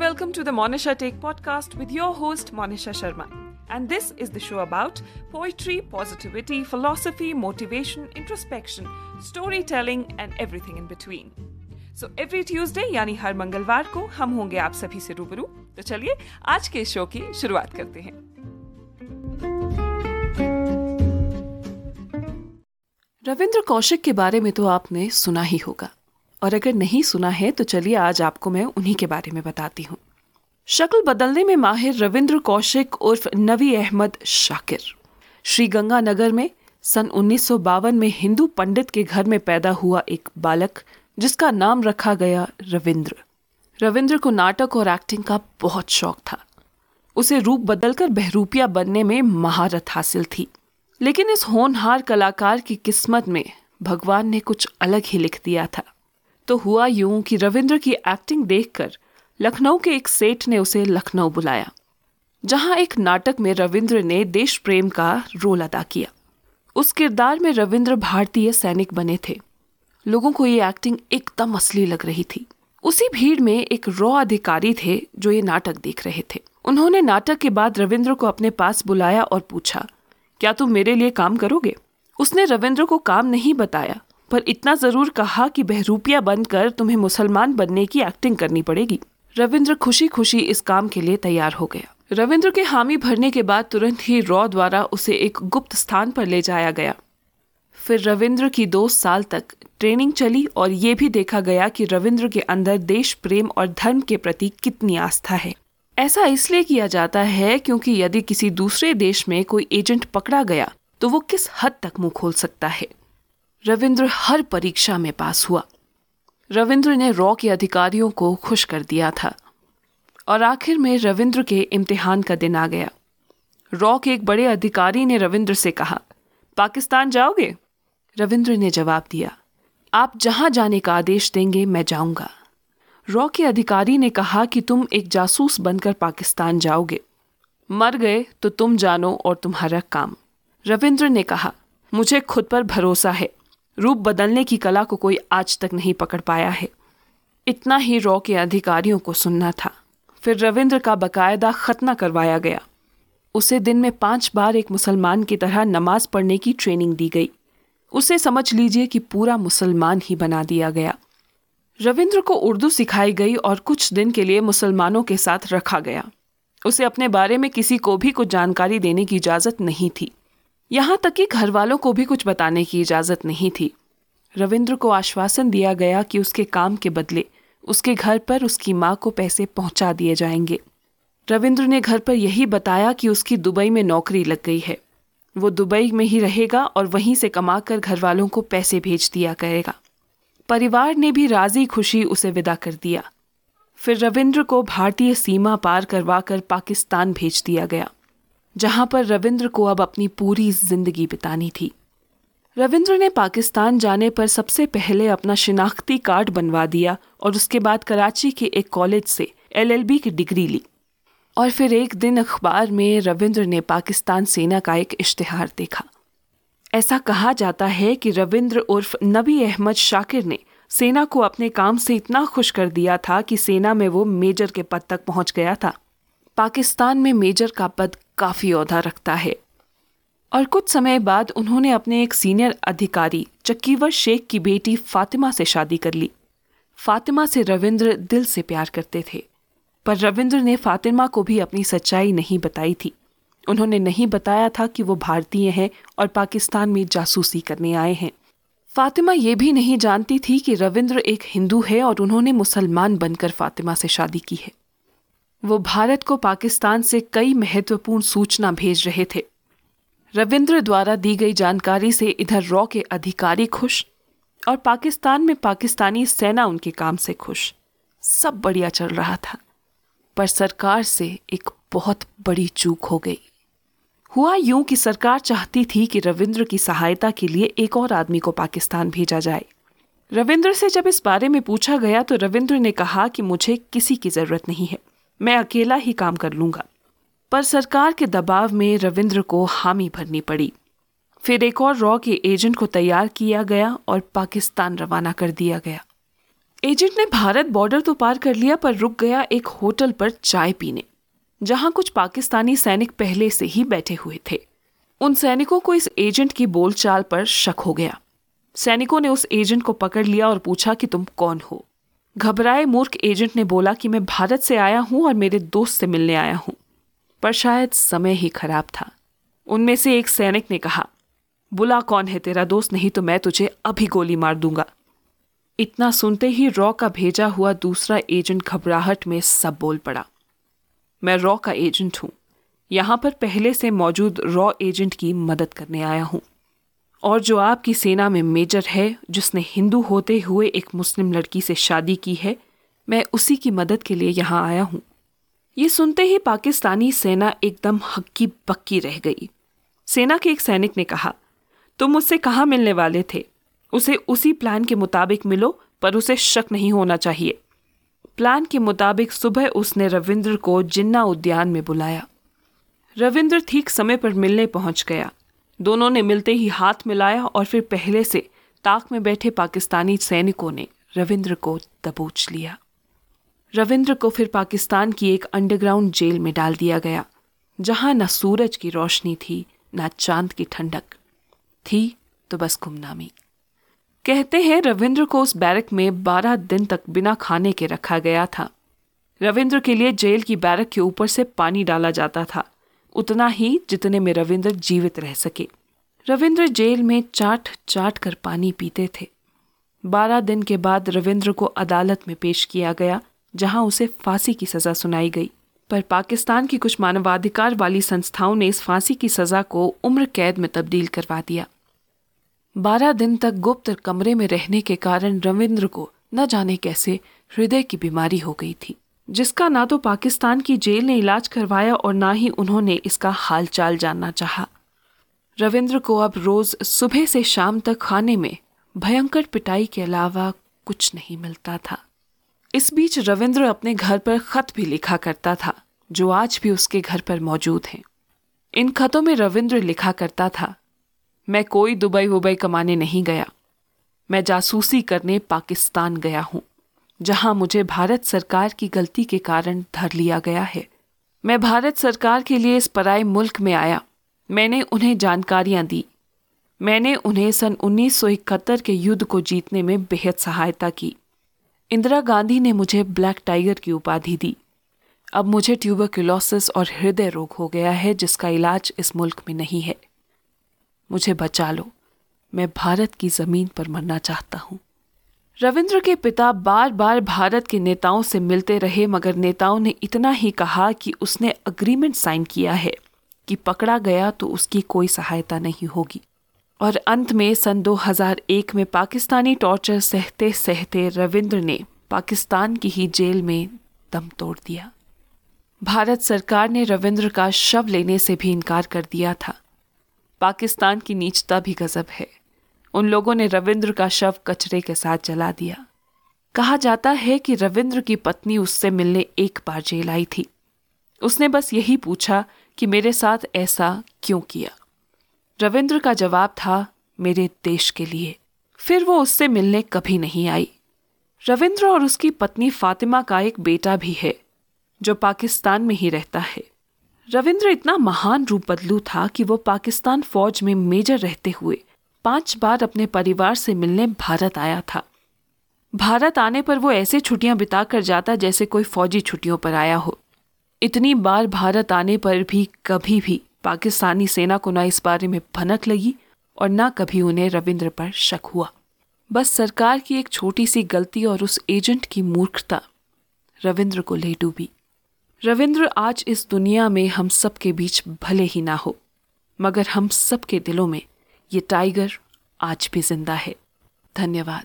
welcome to the Monisha Take podcast with your host Monisha Sharma. And this is the show about poetry, positivity, philosophy, motivation, introspection, storytelling and everything in between. So every Tuesday यानी हर मंगलवार को हम होंगे आप सभी से रूबरू तो चलिए आज के शो की शुरुआत करते हैं रविंद्र कौशिक के बारे में तो आपने सुना ही होगा और अगर नहीं सुना है तो चलिए आज आपको मैं उन्हीं के बारे में बताती हूँ। शक्ल बदलने में माहिर रविंद्र कौशिक उर्फ़ नवी अहमद शाकिर। श्री गंगानगर में सन उन्नीस सौ बावन में हिंदू पंडित के घर में पैदा हुआ एक बालक, जिसका नाम रखा गया रविंद्र। रविंद्र को नाटक और एक्टिंग का बहुत शौक था। उसे रूप बदलकर बहरूपिया बनने में महारत हासिल थी। लेकिन इस होनहार कलाकार की किस्मत में भगवान ने कुछ अलग ही लिख दिया था। तो हुआ यूँ कि रविंद्र की एक्टिंग देखकर लखनऊ के एक सेठ ने उसे लखनऊ बुलाया, जहाँ एक नाटक में रविंद्र ने देश प्रेम का रोल अदा किया। उस किरदार में रविंद्र भारतीय सैनिक बने थे। लोगों को ये एक्टिंग एकदम असली लग रही थी। उसी भीड़ में एक रॉ अधिकारी थे जो ये नाटक देख रहे थे। उन्होंने नाटक के बाद रविंद्र को अपने पास बुलाया और पूछा, क्या तुम मेरे लिए काम करोगे? उसने रविंद्र को काम नहीं बताया पर इतना ज़रूर कहा कि बहरूपिया बनकर तुम्हें मुसलमान बनने की एक्टिंग करनी पड़ेगी। रविंद्र खुशी खुशी इस काम के लिए तैयार हो गया। रविंद्र के हामी भरने के बाद तुरंत ही रॉ द्वारा उसे एक गुप्त स्थान पर ले जाया गया। फिर रविंद्र की दो साल तक ट्रेनिंग चली और ये भी देखा गया कि रविंद्र के अंदर देश, प्रेम और धर्म के प्रति कितनी आस्था है। ऐसा इसलिए किया जाता है क्योंकि यदि किसी दूसरे देश में कोई एजेंट पकड़ा गया तो वो किस हद तक मुँह खोल सकता है? रविंद्र हर परीक्षा में पास हुआ। रविंद्र ने रॉ के अधिकारियों को खुश कर दिया था। और आखिर में रविंद्र के इम्तिहान का दिन आ गया। रॉ के एक बड़े अधिकारी ने रविंद्र से कहा, पाकिस्तान जाओगे? रविंद्र ने जवाब दिया, आप जहाँ जाने का आदेश देंगे, मैं जाऊँगा। रॉ के अधिकारी ने कहा कि तुम एक जासूस बनकर पाकिस्तान जाओगे। मर गए तो तुम जानो और तुम्हारा काम। रविंद्र ने कहा, मुझे खुद पर भरोसा है। रूप बदलने की कला को कोई आज तक नहीं पकड़ पाया है। इतना ही रॉ के अधिकारियों को सुनना था। फिर रविंद्र का बकायदा खतना करवाया गया। उसे दिन में पाँच बार एक मुसलमान की तरह नमाज़ पढ़ने की ट्रेनिंग दी गई। उसे समझ लीजिए कि पूरा मुसलमान ही बना दिया गया। रविंद्र को उर्दू सिखाई गई और कुछ दिन के लिए मुसलमानों के साथ रखा गया। उसे अपने बारे में किसी को भी कुछ जानकारी देने की इजाज़त नहीं थी। यहाँ तक कि घर वालों को भी कुछ बताने की इजाज़त नहीं थी। रविंद्र को आश्वासन दिया गया कि उसके काम के बदले उसके घर पर उसकी माँ को पैसे पहुँचा दिए जाएँगे। रविंद्र ने घर पर यही बताया कि उसकी दुबई में नौकरी लग गई है। वो दुबई में ही रहेगा और वहीं से कमाकर घर वालों को पैसे भेज दिया करेगा। परिवार ने भी राज़ी खुशी उसे विदा कर दिया। फिर रविंद्र को भारतीय सीमा पार करवाकर पाकिस्तान भेज दिया गया। जहाँ पर रविंद्र को अब अपनी पूरी ज़िंदगी बितानी थी। रविंद्र ने पाकिस्तान जाने पर सबसे पहले अपना शिनाख्ती कार्ड बनवा दिया और उसके बाद कराची के एक कॉलेज से एलएलबी की डिग्री ली। और फिर एक दिन अखबार में रविंद्र ने पाकिस्तान सेना का एक इश्तिहार देखा। ऐसा कहा जाता है कि रविंद्र उर्फ़ नबी अहमद शाकिर ने सेना को अपने काम से इतना खुश कर दिया था कि सेना में वो मेजर के पद तक पहुँच गया था। पाकिस्तान में मेजर का पद काफ़ी औधा रखता है। और कुछ समय बाद उन्होंने अपने एक सीनियर अधिकारी, चक्कीवर शेख की बेटी फातिमा से शादी कर ली। फातिमा से रविंद्र दिल से प्यार करते थे, पर रविंद्र ने फातिमा को भी अपनी सच्चाई नहीं बताई थी। उन्होंने नहीं बताया था कि वो भारतीय हैं और पाकिस्तान में जासूसी करने आए हैं। फातिमा ये भी नहीं जानती थी कि रविंद्र एक हिंदू है और उन्होंने मुसलमान बनकर फातिमा से शादी की है। वो भारत को पाकिस्तान से कई महत्वपूर्ण सूचना भेज रहे थे। रविंद्र द्वारा दी गई जानकारी से इधर रॉ के अधिकारी खुश और पाकिस्तान में पाकिस्तानी सेना उनके काम से खुश। सब बढ़िया चल रहा था, पर सरकार से एक बहुत बड़ी चूक हो गई। हुआ यूँ कि सरकार चाहती थी कि रविंद्र की सहायता के लिए एक और आदमी को पाकिस्तान भेजा जाए। रविंद्र से जब इस बारे में पूछा गया तो रविंद्र ने कहा कि मुझे किसी की ज़रूरत नहीं है। मैं अकेला ही काम कर लूँगा। पर सरकार के दबाव में रविंद्र को हामी भरनी पड़ी। फिर एक और रॉ के एजेंट को तैयार किया गया और पाकिस्तान रवाना कर दिया गया। एजेंट ने भारत बॉर्डर तो पार कर लिया, पर रुक गया एक होटल पर चाय पीने, जहाँ कुछ पाकिस्तानी सैनिक पहले से ही बैठे हुए थे। उन सैनिकों को इस एजेंट की बोलचाल पर शक हो गया। सैनिकों ने उस एजेंट को पकड़ लिया और पूछा कि तुम कौन हो? घबराए मूर्ख एजेंट ने बोला कि मैं भारत से आया हूँ और मेरे दोस्त से मिलने आया हूँ। पर शायद समय ही खराब था। उनमें से एक सैनिक ने कहा, बुला कौन है तेरा दोस्त? नहीं तो मैं तुझे अभी गोली मार दूँगा। इतना सुनते ही रॉ का भेजा हुआ दूसरा एजेंट घबराहट में सब बोल पड़ा। मैं रॉ का एजेंट हूँ। यहाँ पर पहले से मौजूद रॉ एजेंट की मदद करने आया हूँ। और जो आपकी सेना में मेजर है, जिसने हिंदू होते हुए एक मुस्लिम लड़की से शादी की है, मैं उसी की मदद के लिए यहाँ आया हूँ। ये सुनते ही पाकिस्तानी सेना एकदम हक्की बक्की रह गई। सेना के एक सैनिक ने कहा, तुम मुझसे कहाँ मिलने वाले थे? उसे उसी प्लान के मुताबिक मिलो, पर उसे शक नहीं होना चाहिए। प्लान के मुताबिक सुबह उसने रविंद्र को जिन्ना उद्यान में बुलाया। रविंद्र ठीक समय पर मिलने पहुँच गया। दोनों ने मिलते ही हाथ मिलाया और फिर पहले से ताक में बैठे पाकिस्तानी सैनिकों ने रविंद्र को दबोच लिया। रविंद्र को फिर पाकिस्तान की एक अंडरग्राउंड जेल में डाल दिया गया, जहाँ न सूरज की रोशनी थी, न चाँद की ठंडक थी तो बस गुमनामी। कहते हैं रविंद्र को उस बैरक में बारह दिन तक बिना खाने के रखा गया था। रविंद्र के लिए जेल की बैरक के ऊपर से पानी डाला जाता था। उतना ही जितने में रविंद्र जीवित रह सके। रविंद्र जेल में चाट चाट कर पानी पीते थे। बारह दिन के बाद रविंद्र को अदालत में पेश किया गया, जहाँ उसे फांसी की सजा सुनाई गई। पर पाकिस्तान की कुछ मानवाधिकार वाली संस्थाओं ने इस फांसी की सजा को उम्र कैद में तब्दील करवा दिया। बारह दिन तक गुप्त कमरे में रहने के कारण रविंद्र को न जाने कैसे हृदय की बीमारी हो गई थी। जिसका ना तो पाकिस्तान की जेल ने इलाज करवाया और ना ही उन्होंने इसका हालचाल जानना चाहा। रविंद्र को अब रोज सुबह से शाम तक खाने में भयंकर पिटाई के अलावा कुछ नहीं मिलता था। इस बीच रविंद्र अपने घर पर खत भी लिखा करता था, जो आज भी उसके घर पर मौजूद हैं। इन खतों में रविंद्र लिखा करता था, मैं कोई दुबई वुबई कमाने नहीं गया। मैं जासूसी करने पाकिस्तान गया हूँ। जहाँ मुझे भारत सरकार की गलती के कारण धर लिया गया है। मैं भारत सरकार के लिए इस पराए मुल्क में आया। मैंने उन्हें जानकारियाँ दी। मैंने उन्हें सन 1971 के युद्ध को जीतने में बेहद सहायता की। इंदिरा गांधी ने मुझे ब्लैक टाइगर की उपाधि दी। अब मुझे ट्यूबरक्यूलोसिस और हृदय रोग हो गया है, जिसका इलाज इस मुल्क में नहीं है। मुझे बचा लो। मैं भारत की ज़मीन पर मरना चाहता हूँ। रविंद्र के पिता बार बार भारत के नेताओं से मिलते रहे, मगर नेताओं ने इतना ही कहा कि उसने अग्रीमेंट साइन किया है कि पकड़ा गया तो उसकी कोई सहायता नहीं होगी। और अंत में सन 2001 में पाकिस्तानी टॉर्चर सहते सहते रविंद्र ने पाकिस्तान की ही जेल में दम तोड़ दिया। भारत सरकार ने रविंद्र का शव लेने से भी इनकार कर दिया था। पाकिस्तान की नीचता भी गजब है। उन लोगों ने रविंद्र का शव कचरे के साथ जला दिया। कहा जाता है कि रविंद्र की पत्नी उससे मिलने एक बार जेल आई थी। उसने बस यही पूछा कि मेरे साथ ऐसा क्यों किया? रविंद्र का जवाब था, मेरे देश के लिए। फिर वो उससे मिलने कभी नहीं आई। रविंद्र और उसकी पत्नी फातिमा का एक बेटा भी है, जो पाकिस्तान में ही रहता है। रविंद्र इतना महान रूप बदलू था कि वो पाकिस्तान फौज में मेजर रहते हुए पाँच बार अपने परिवार से मिलने भारत आया था। भारत आने पर वो ऐसे छुट्टियाँ बिताकर जाता जैसे कोई फौजी छुट्टियों पर आया हो। इतनी बार भारत आने पर भी कभी भी पाकिस्तानी सेना को ना इस बारे में भनक लगी और ना कभी उन्हें रविंद्र पर शक हुआ। बस सरकार की एक छोटी सी गलती और उस एजेंट की मूर्खता रविंद्र को ले डूबी। रविंद्र आज इस दुनिया में हम सब के बीच भले ही ना हो, मगर हम सब के दिलों में ये टाइगर आज भी ज़िंदा है। धन्यवाद।